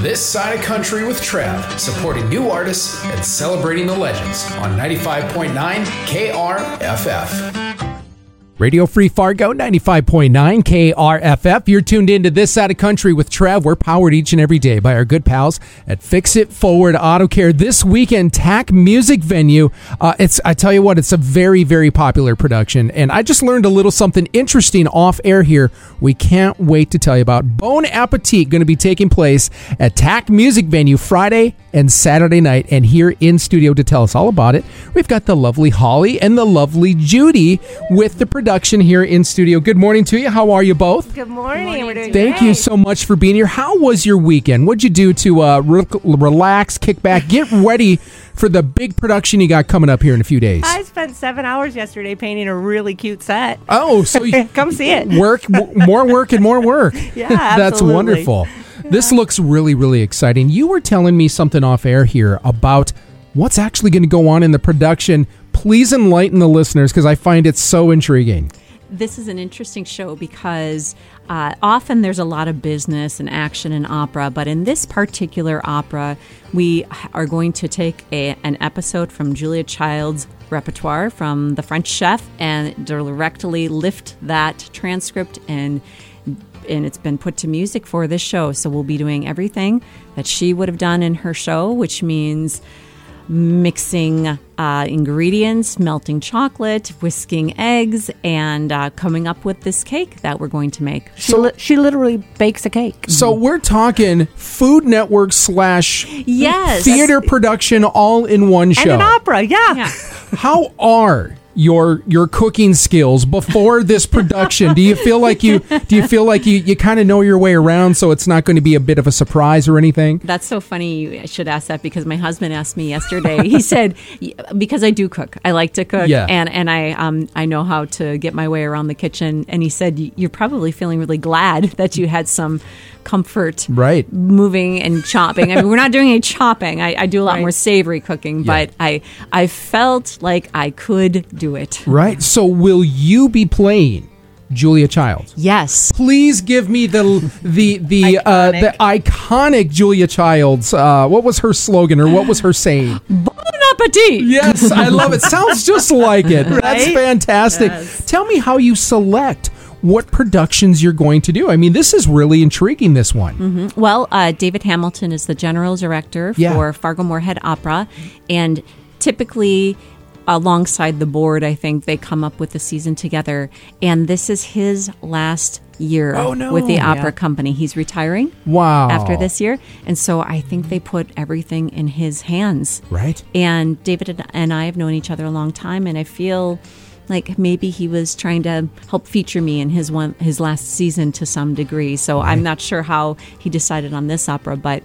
This Side of Country with Trav, supporting new artists and celebrating the legends on 95.9 KRFF. Radio Free Fargo 95.9 KRFF. You're tuned into this side of country with Trev. We're powered each and every day by our good pals at Fix It Forward Auto Care. This weekend, TAC Music Venue. Uh, it's I tell you what, it's a very very popular production, and I just learned a little something interesting off air here. We can't wait to tell you about Bon Appetit going to be taking place at TAC Music Venue Friday and Saturday night. And here in studio to tell us all about it, we've got the lovely Holly and the lovely Judy with the production here in studio. Good morning to you. How are you both? Good morning. We're doing Thank you so much for being here. How was your weekend? What'd you do to uh, re- relax, kick back, get ready for the big production you got coming up here in a few days? I spent seven hours yesterday painting a really cute set. oh, so you Come see it. work, more work, and more work. Yeah, That's wonderful. This looks really, really exciting. You were telling me something off air here about what's actually going to go on in the production. Please enlighten the listeners because I find it so intriguing. this is an interesting show because uh, often there's a lot of business and action in opera, but in this particular opera, we are going to take a, an episode from Julia Child's repertoire from The French Chef and directly lift that transcript and and it's been put to music for this show. So we'll be doing everything that she would have done in her show, which means mixing uh, ingredients, melting chocolate, whisking eggs, and uh, coming up with this cake that we're going to make. She, li- she literally bakes a cake. So we're talking Food Network slash Yes. theater production all in one show. And an opera, yeah. Yeah. How are your your cooking skills before this production? do you feel like you do you feel like you, you kind of know your way around so it's not going to be a bit of a surprise or anything? That's so funny. You should ask that because my husband asked me yesterday. He said, because I do cook, I like to cook, Yeah. and and I um I know how to get my way around the kitchen. And he said, you're probably feeling really glad that you had some comfort, Right. moving and chopping. I mean, we're not doing any chopping. I, I do a lot Right. more savory cooking, but I I felt like I could do it. Right. So will you be playing Julia Child. Yes. Please give me the the the uh, the iconic Julia Childs. Uh, what was her slogan or what was her saying? Bon appetit. Yes, I love it. Sounds just like it. That's Right? fantastic. Tell me how you select what productions you're going to do. I mean, this is really intriguing. This one. Well, uh, David Hamilton is the general director Yeah. for Fargo Moorhead Opera, and typically alongside the board, I think they come up with the season together. And this is his last year Oh, no. with the Yeah. opera company. He's retiring Wow. after this year, and so I think they put everything in his hands. Right. And David and I have known each other a long time, and I feel like maybe he was trying to help feature me in his one his last season to some degree. So I'm not sure how he decided on this opera, but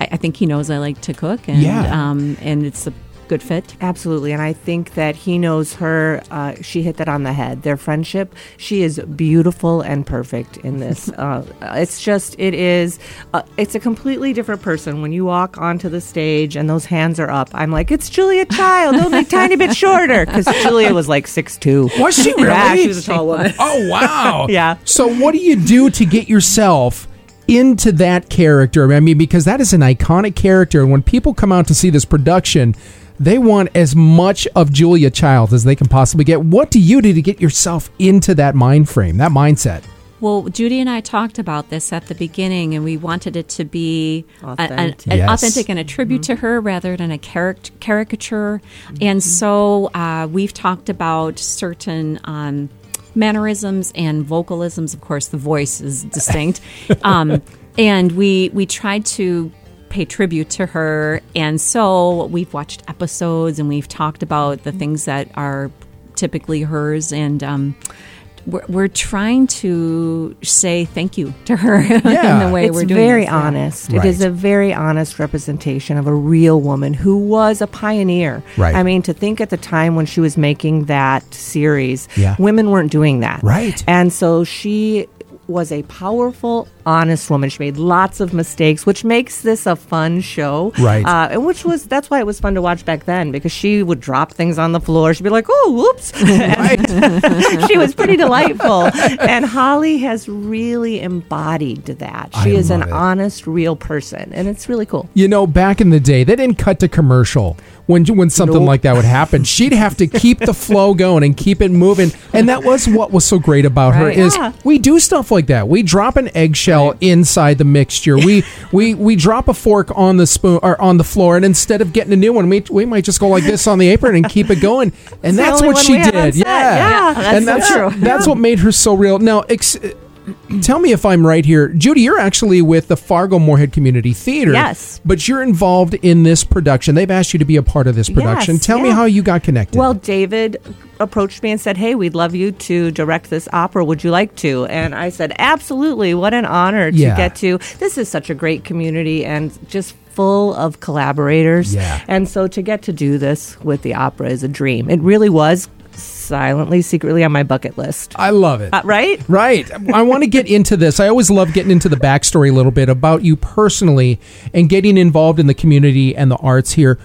I, I think he knows I like to cook, and Yeah. um, and it's a good fit. Absolutely. And I think that he knows her. Uh, she hit that on the head. Their friendship, she is beautiful and perfect in this. uh, it's just, it is, uh, it's a completely different person. When you walk onto the stage and those hands are up, I'm like, it's Julia Child, only a tiny bit shorter. Because Julia was like six two. Was she really? Yeah, she was a tall woman. Oh wow. Yeah. So what do you do to get yourself into that character? I mean, because that is an iconic character, and when people come out to see this production, they want as much of Julia Childs as they can possibly get. What do you do to get yourself into that mind frame, that mindset? Well, Judy and I talked about this at the beginning, and we wanted it to be a- an, Authentic. an Yes. authentic and a tribute to her rather than a charac- caricature. And so uh, we've talked about certain um, mannerisms and vocalisms. Of course, the voice is distinct, um, and we we tried to pay tribute to her. And so we've watched episodes and we've talked about the things that are typically hers and. Um, we're, we're trying to say thank you to her Yeah. in the way it's we're doing very this, yeah. honest. Right. It is a very honest representation of a real woman who was a pioneer. Right. I mean, to think at the time when she was making that series, Yeah. women weren't doing that. Right. And so she was a powerful, honest woman. She made lots of mistakes, which makes this a fun show. Right. Uh, and which was that's why it was fun to watch back then because she would drop things on the floor. She'd be like, "Oh, whoops." She was pretty delightful. And Holly has really embodied that. I She is an it. honest, real person, and it's really cool. You know, back in the day, they didn't cut to commercial when when something Nope. like that would happen. She'd have to keep the flow going and keep it moving, and that was what was so great about her is Yeah. we do stuff like that. We drop an eggshell inside the mixture. We we we drop a fork on the spoon or on the floor, and instead of getting a new one, we we might just go like this on the apron and keep it going. And the that's what she we had on did. set. Yeah, Yeah, oh, that's and so that's true. that's what made her so real. Now. Ex- Tell me if I'm right here. Judy, you're actually with the Fargo Moorhead Community Theater. Yes. But you're involved in this production. They've asked you to be a part of this production. Yes, Tell me how you got connected. Well, David approached me and said, Hey, we'd love you to direct this opera. Would you like to? And I said, Absolutely. What an honor to Yeah. get to. This is such a great community and just full of collaborators. Yeah. And so to get to do this with the opera is a dream. It really was silently, secretly on my bucket list. I love it. Uh, right? Right. I want to get into this. I always love getting into the backstory a little bit about you personally and getting involved in the community and the arts here.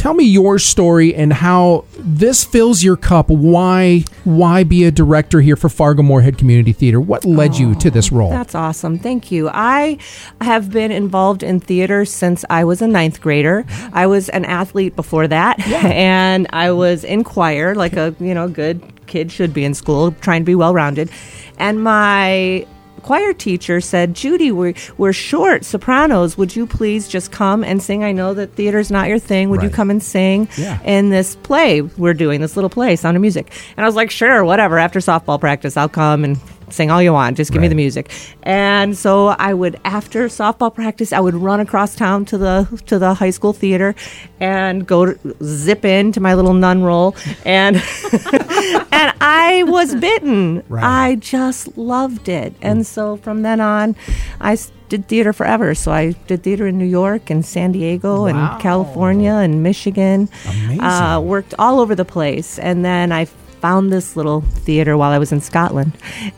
Tell me your story and how this fills your cup. Why why be a director here for Fargo Moorhead Community Theater? What led you to this role? That's awesome. Thank you. I have been involved in theater since I was a ninth grader. I was an athlete before that, and I was in choir, like a you know good kid should be in school, trying to be well rounded. And my choir teacher said, Judy, we're, we're short sopranos. Would you please just come and sing? I know that theater's not your thing. Would you come and sing Yeah. in this play we're doing, this little play, Sound of Music? And I was like, sure, whatever. After softball practice, I'll come and sing all you want. Just give me the music. And so I would, after softball practice, I would run across town to the to the high school theater and go to, zip into my little nun role and and I was bitten. Right. I just loved it. And so from then on, I did theater forever. So I did theater in New York and San Diego Wow. and California and Michigan. Amazing. Uh, worked all over the place. And then I found this little theater while I was in Scotland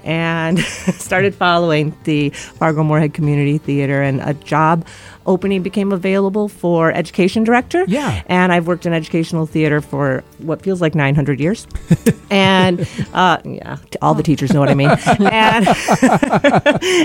and started following the Fargo Moorhead Community Theater and a job opening became available for education director. Yeah. And I've worked in educational theater for what feels like 900 years. and uh, yeah, all the teachers know what I mean. and,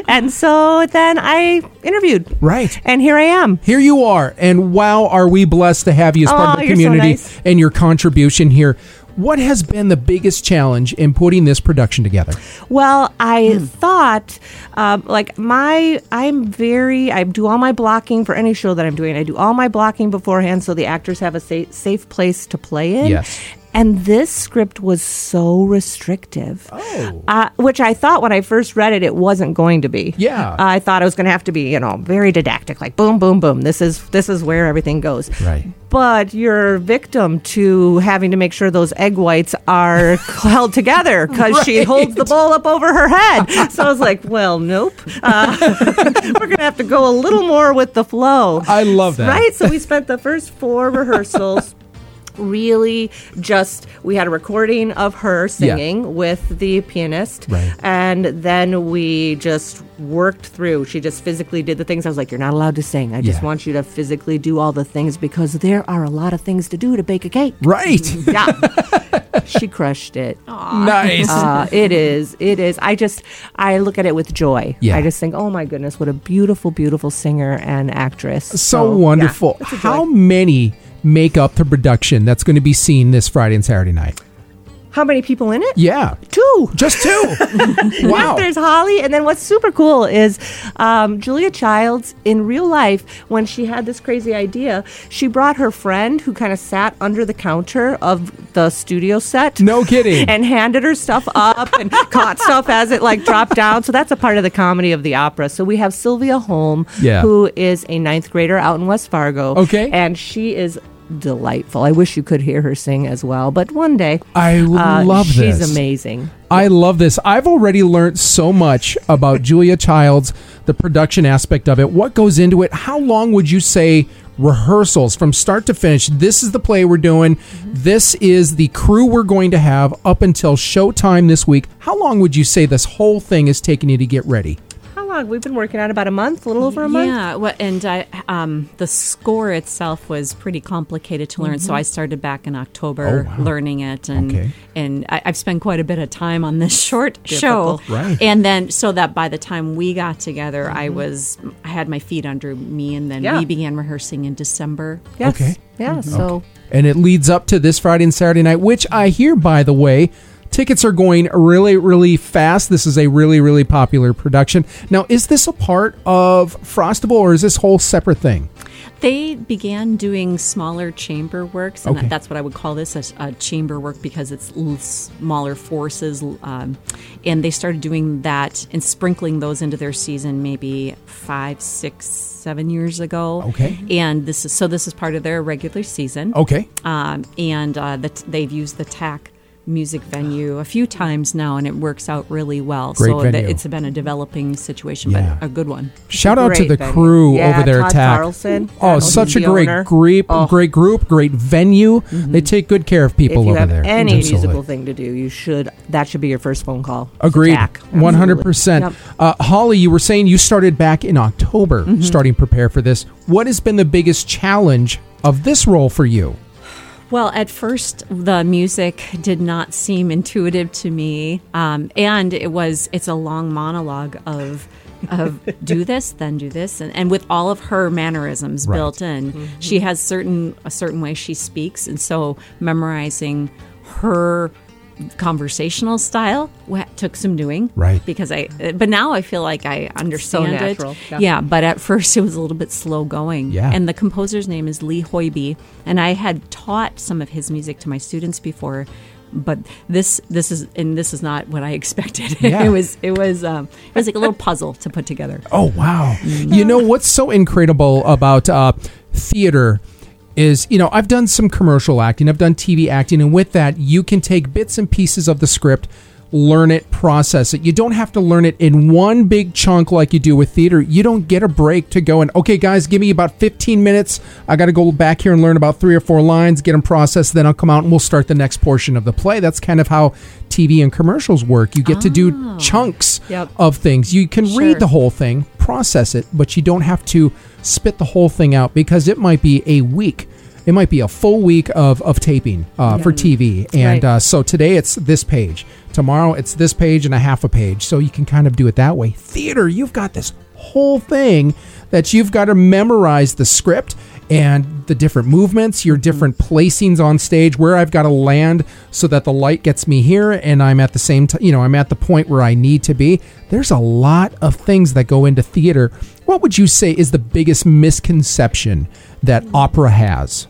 and so then I interviewed. Right. And here I am. Here you are, and wow, are we blessed to have you as part Oh, of the you're so community nice. and your contribution here. What has been the biggest challenge in putting this production together? Well, I Hmm. thought, um, like my, I'm very, I do all my blocking for any show that I'm doing. I do all my blocking beforehand, so the actors have a sa- safe place to play in. Yes. And this script was so restrictive. Oh. Uh, which I thought when I first read it, it wasn't going to be. Yeah. I thought it was going to have to be, you know, very didactic, like boom, boom, boom. This is this is where everything goes. Right. But you're victim to having to make sure those egg whites are held together because she holds the bowl up over her head. So I was like, well, nope. Uh, we're going to have to go a little more with the flow. I love that. Right? So we spent the first four rehearsals really just we had a recording of her singing with the pianist Right. and then we just worked through she just physically did the things i was like you're not allowed to sing i just Yeah. want you to physically do all the things because there are a lot of things to do to bake a cake Right. yeah she crushed it nice. uh, it is. It is. I just, I look at it with joy. Yeah. I just think, oh my goodness, what a beautiful, beautiful singer and actress. so yeah, wonderful. it's a joy. How many make up the production that's going to be seen this Friday and Saturday night? How many people in it? Yeah. Two. Just two. wow. There's Holly, and then what's super cool is um, Julia Childs in real life. When she had this crazy idea, she brought her friend who kind of sat under the counter of the studio set. No kidding. and handed her stuff up and caught stuff as it like dropped down. So that's a part of the comedy of the opera. So we have Sylvia Holm, Yeah. who is a ninth grader out in West Fargo. Okay. and she is delightful. I wish you could hear her sing as well, but one day. I Uh, love she's this. amazing. I love this. I've already learned so much about Julia Childs, the production aspect of it, what goes into it. How long would you say rehearsals from start to finish. This is the play we're doing. This is the crew we're going to have up until showtime this week. How long would you say this whole thing is taking you to get ready? How long? We've been working on about a month, a little over a month. Yeah, well, and I, um, the score itself was pretty complicated to learn, so I started back in October Mm-hmm. Oh, wow. learning it, and Okay. and I, I've spent quite a bit of time on this short show, Right. And then so that by the time we got together, I was I had my feet under me, and then Yeah. we began rehearsing in December. Yes. Okay. Yeah. So and it leads up to this Friday and Saturday night, which I hear, by the way, tickets are going really, really fast. This is a really, really popular production. Now, is this a part of Frostival or is this whole separate thing? They began doing smaller chamber works, and Okay. that's what I would call this a, a chamber work because it's smaller forces. Um, and they started doing that and sprinkling those into their season maybe five, six, seven years ago. Okay. And this is so this is part of their regular season. Okay. Um, and uh, the, they've used the TAC music venue a few times now, and it works out really well. Great so that venue. it's been a developing situation, Yeah. but a good one. Shout out to the venue. crew Yeah, over there Todd at TAC. Carlson. Oh, He's such a great, owner. great, Oh. great group, great venue. They take good care of people if you over have there. any Absolutely. musical thing to do, you should. That should be your first phone call. Agreed. one hundred percent. Yep. Uh, Holly, you were saying you started back in October, Mm-hmm. starting prepare for this. What has been the biggest challenge of this role for you? Well, at first, the music did not seem intuitive to me, um, and it was it's a long monologue of of do this, then do this, and, and with all of her mannerisms Right. built in, she has certain a certain way she speaks, and so memorizing her conversational style took some doing Right. because i but now i feel like i understand natural, it yeah. yeah but at first it was a little bit slow going Yeah. and the composer's name is Lee Hoiby, and I had taught some of his music to my students before, but this this is and this is not what I expected. Yeah. it was it was um, it was like a little puzzle to put together. Oh wow! You know what's so incredible about uh, theater is you know I've done some commercial acting, I've done TV acting, and with that you can take bits and pieces of the script, learn it, process it. You don't have to learn it in one big chunk like you do with theater. You don't get a break to go and okay, guys, give me about fifteen minutes. I got to go back here and learn about three or four lines, get them processed, then I'll come out and we'll start the next portion of the play. That's kind of how TV and commercials work. You get to do ah. chunks Yep. of things. You can Sure. read the whole thing, process it, but you don't have to spit the whole thing out because it might be a week. It might be a full week of, of taping uh, for TV. And Right. uh, so today it's this page. Tomorrow it's this page and a half a page. So you can kind of do it that way. Theater, you've got this whole thing that you've got to memorize the script and the different movements, your different placings on stage, where I've got to land so that the light gets me here and I'm at the same time, you know, I'm at the point where I need to be. There's a lot of things that go into theater. What would you say is the biggest misconception that opera has?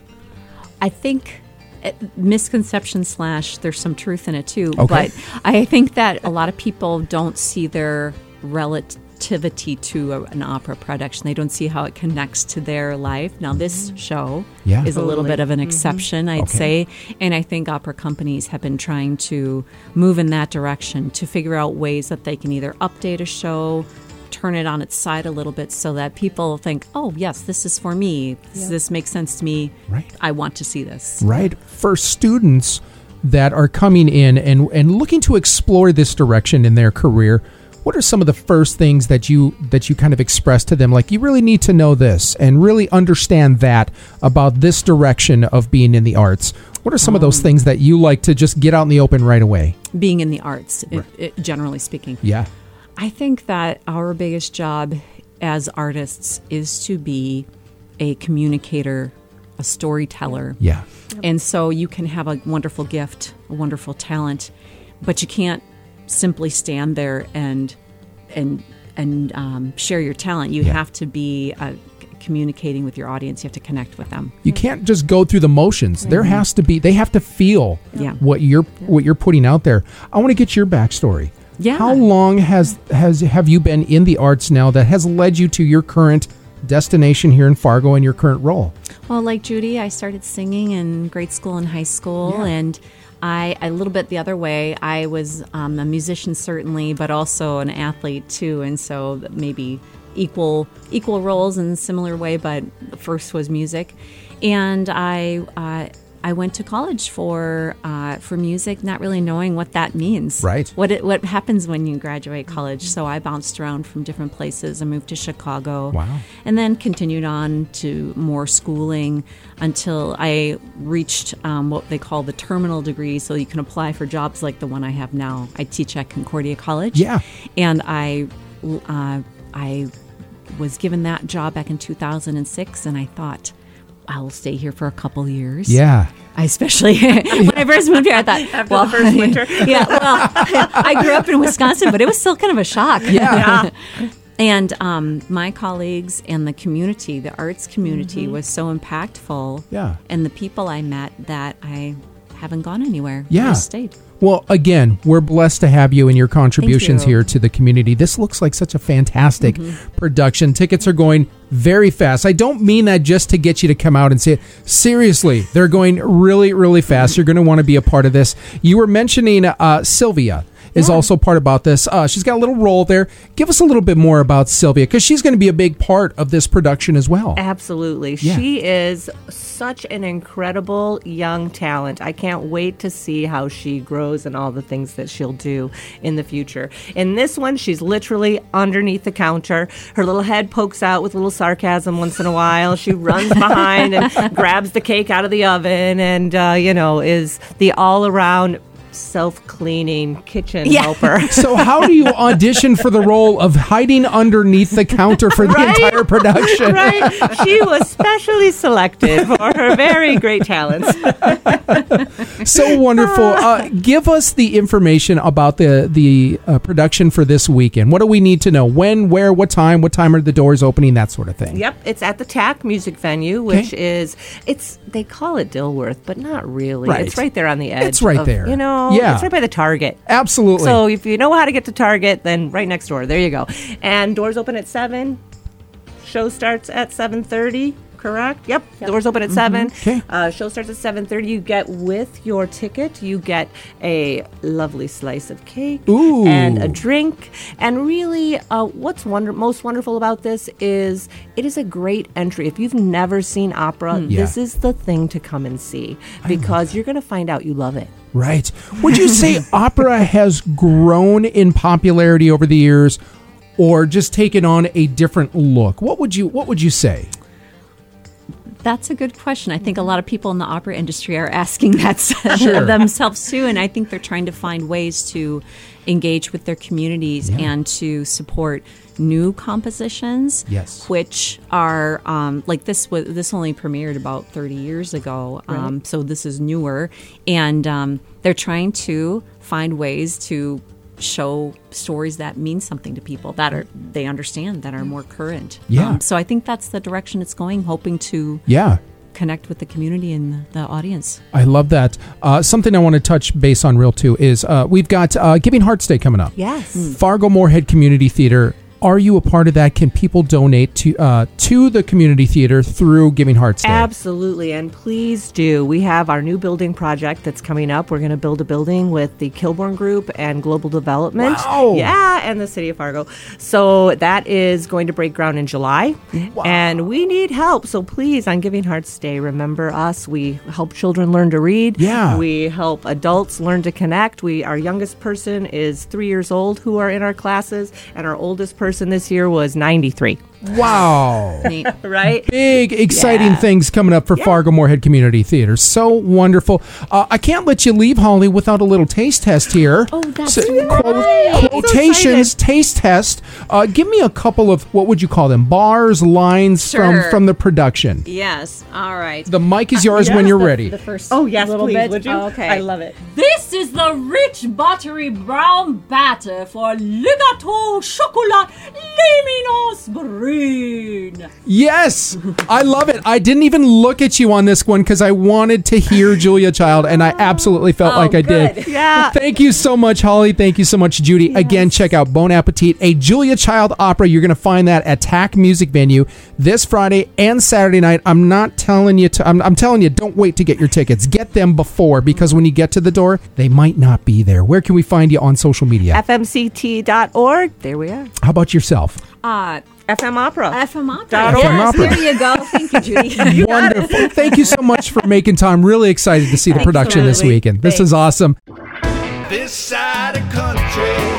I think uh, misconception slash there's some truth in it too. Okay. But I think that a lot of people don't see their relativity to a, an opera production. They don't see how it connects to their life. Now, this show Yeah. is a little bit of an exception, I'd Okay. say. And I think opera companies have been trying to move in that direction to figure out ways that they can either update a show. Turn it on its side a little bit so that people think, "Oh, yes, this is for me. This, this makes sense to me. Right. I want to see this." right? For students that are coming in and, and looking to explore this direction in their career, what are some of the first things that you that you kind of express to them? Like you really need to know this and really understand that about this direction of being in the arts. What are some of those um, things that you like to just get out in the open right away? being in the arts, it, it, generally speaking. Yeah. I think that our biggest job as artists is to be a communicator, a storyteller. Yeah. And so you can have a wonderful gift, a wonderful talent, but you can't simply stand there and and and um, share your talent. You Yeah. have to be uh, communicating with your audience. You have to connect with them. You can't just go through the motions. There has to be they have to feel Yeah. what you're what you're putting out there. I want to get your backstory. Yeah. How long has has have you been in the arts now that has led you to your current destination here in Fargo and your current role? Well, like Judy, I started singing in grade school and high school, Yeah. and I a little bit the other way. I was um, a musician certainly, but also an athlete too, and so maybe equal equal roles in a similar way, but first was music, and I. Uh, I went to college for uh, for music, not really knowing what that means. Right. What it, what happens when you graduate college? So I bounced around from different places. I moved to Chicago. Wow. And then continued on to more schooling until I reached um, what they call the terminal degree. So you can apply for jobs like the one I have now. I teach at Concordia College. Yeah. And I uh, I was given that job back in 2006, and I thought. I'll stay here for a couple years. Yeah. I especially when I first moved here, I thought, After well, the first winter. yeah, well, I grew up in Wisconsin, but it was still kind of a shock. Yeah. and um, my colleagues and the community, the arts community, was so impactful. Yeah. And the people I met that I haven't gone anywhere. Yeah. I stayed. Well, again, we're blessed to have you and your contributions you. here to the community. This looks like such a fantastic production. Tickets are going very fast. I don't mean that just to get you to come out and see it. Seriously, they're going really, really fast. You're going to want to be a part of this. You were mentioning uh, Sylvia is also part about this. Uh, she's got a little role there. Give us a little bit more about Sylvia because she's going to be a big part of this production as well. Absolutely. Yeah. She is such an incredible young talent. I can't wait to see how she grows and all the things that she'll do in the future. In this one, she's literally underneath the counter. Her little head pokes out with a little sarcasm once in a while. She runs behind and grabs the cake out of the oven and, uh, you know, is the all around self cleaning kitchen Yeah. helper. So, how do you audition for the role of hiding underneath the counter for the Right? entire production? right? She was specially selected for her very great talents. So wonderful. Uh, give us the information about the the uh, production for this weekend. What do we need to know? When, where, what time? What time are the doors opening? That sort of thing. Yep, it's at the TAC Music Venue, which Okay. is it's they call it Dilworth, but not really. Right. It's right there on the edge. It's right of- there. You know, Yeah. it's right by the Target. Absolutely. So if you know how to get to Target, then right next door. There you go. And doors open at seven. Show starts at seven thirty. Correct. Yep. Doors open at seven. Okay. Uh, show starts at seven thirty. You get with your ticket. You get a lovely slice of cake Ooh. and a drink. And really, uh, what's wonder- most wonderful about this is it is a great entry. If you've never seen opera, Yeah. this is the thing to come and see because you're going to find out you love it. right. Would you say opera has grown in popularity over the years, or just taken on a different look? What would you What would you say? That's a good question. I think a lot of people in the opera industry are asking that Sure. themselves too, and I think they're trying to find ways to engage with their communities Yeah. and to support new compositions. Yes. which are um, like this was this only premiered about thirty years ago, um, so this is newer, and um, they're trying to find ways to show stories that mean something to people that are they understand that are more current. Um, Yeah. so I think that's the direction it's going, hoping to Yeah. connect with the community and the audience. I love that. Uh, something I want to touch base on real too is uh, we've got uh, Giving Hearts Day coming up. Yes. Fargo Moorhead Community Theater. Are you a part of that? Can people donate to uh, to the community theater through Giving Hearts Day? Absolutely, and please do. We have our new building project that's coming up. We're going to build a building with the Kilbourne Group and Global Development. Wow. Yeah, and the City of Fargo. So that is going to break ground in July, and we need help. So please, on Giving Hearts Day, remember us. We help children learn to read. Yeah. We help adults learn to connect. We our youngest person is three years old who are in our classes, and our oldest person this year was ninety three. Wow. Right. Big, exciting Yeah. things coming up for Fargo Moorhead Community Theater. So wonderful. Uh, I can't let you leave, Holly, without a little taste test here. Oh, that's So, right. quote- quotations, taste test. Uh, give me a couple of, what would you call them? Bars, lines from, Sure. from the production. Yes. All right. The mic is yours when you're ready. The first Oh yes, little please. bit. Would you? Okay. I love it. This is the rich buttery brown batter for le gâteau chocolat l'Éminence brune. Yes, I love it. I didn't even look at you on this one because I wanted to hear Julia Child, and I absolutely felt like I did. Yeah. Thank you so much, Holly. Thank you so much, Judy. Again, check out Bon Appetit, a Julia Child opera. You're going to find that at TAC Music Venue this Friday and Saturday night. I'm not telling you to. I'm, I'm telling you, don't wait to get your tickets. Get them before because when you get to the door, they might not be there. Where can we find you on social media? FMCT.org. There we are. How about yourself? Uh, FM Opera. FM Opera. Dot org. Yes, FM Opera. there you go. Thank you, Judy. Wonderful. Thank you so much for making time. Really excited to see the production this Absolutely. weekend. This is awesome. This side of country. This side of country.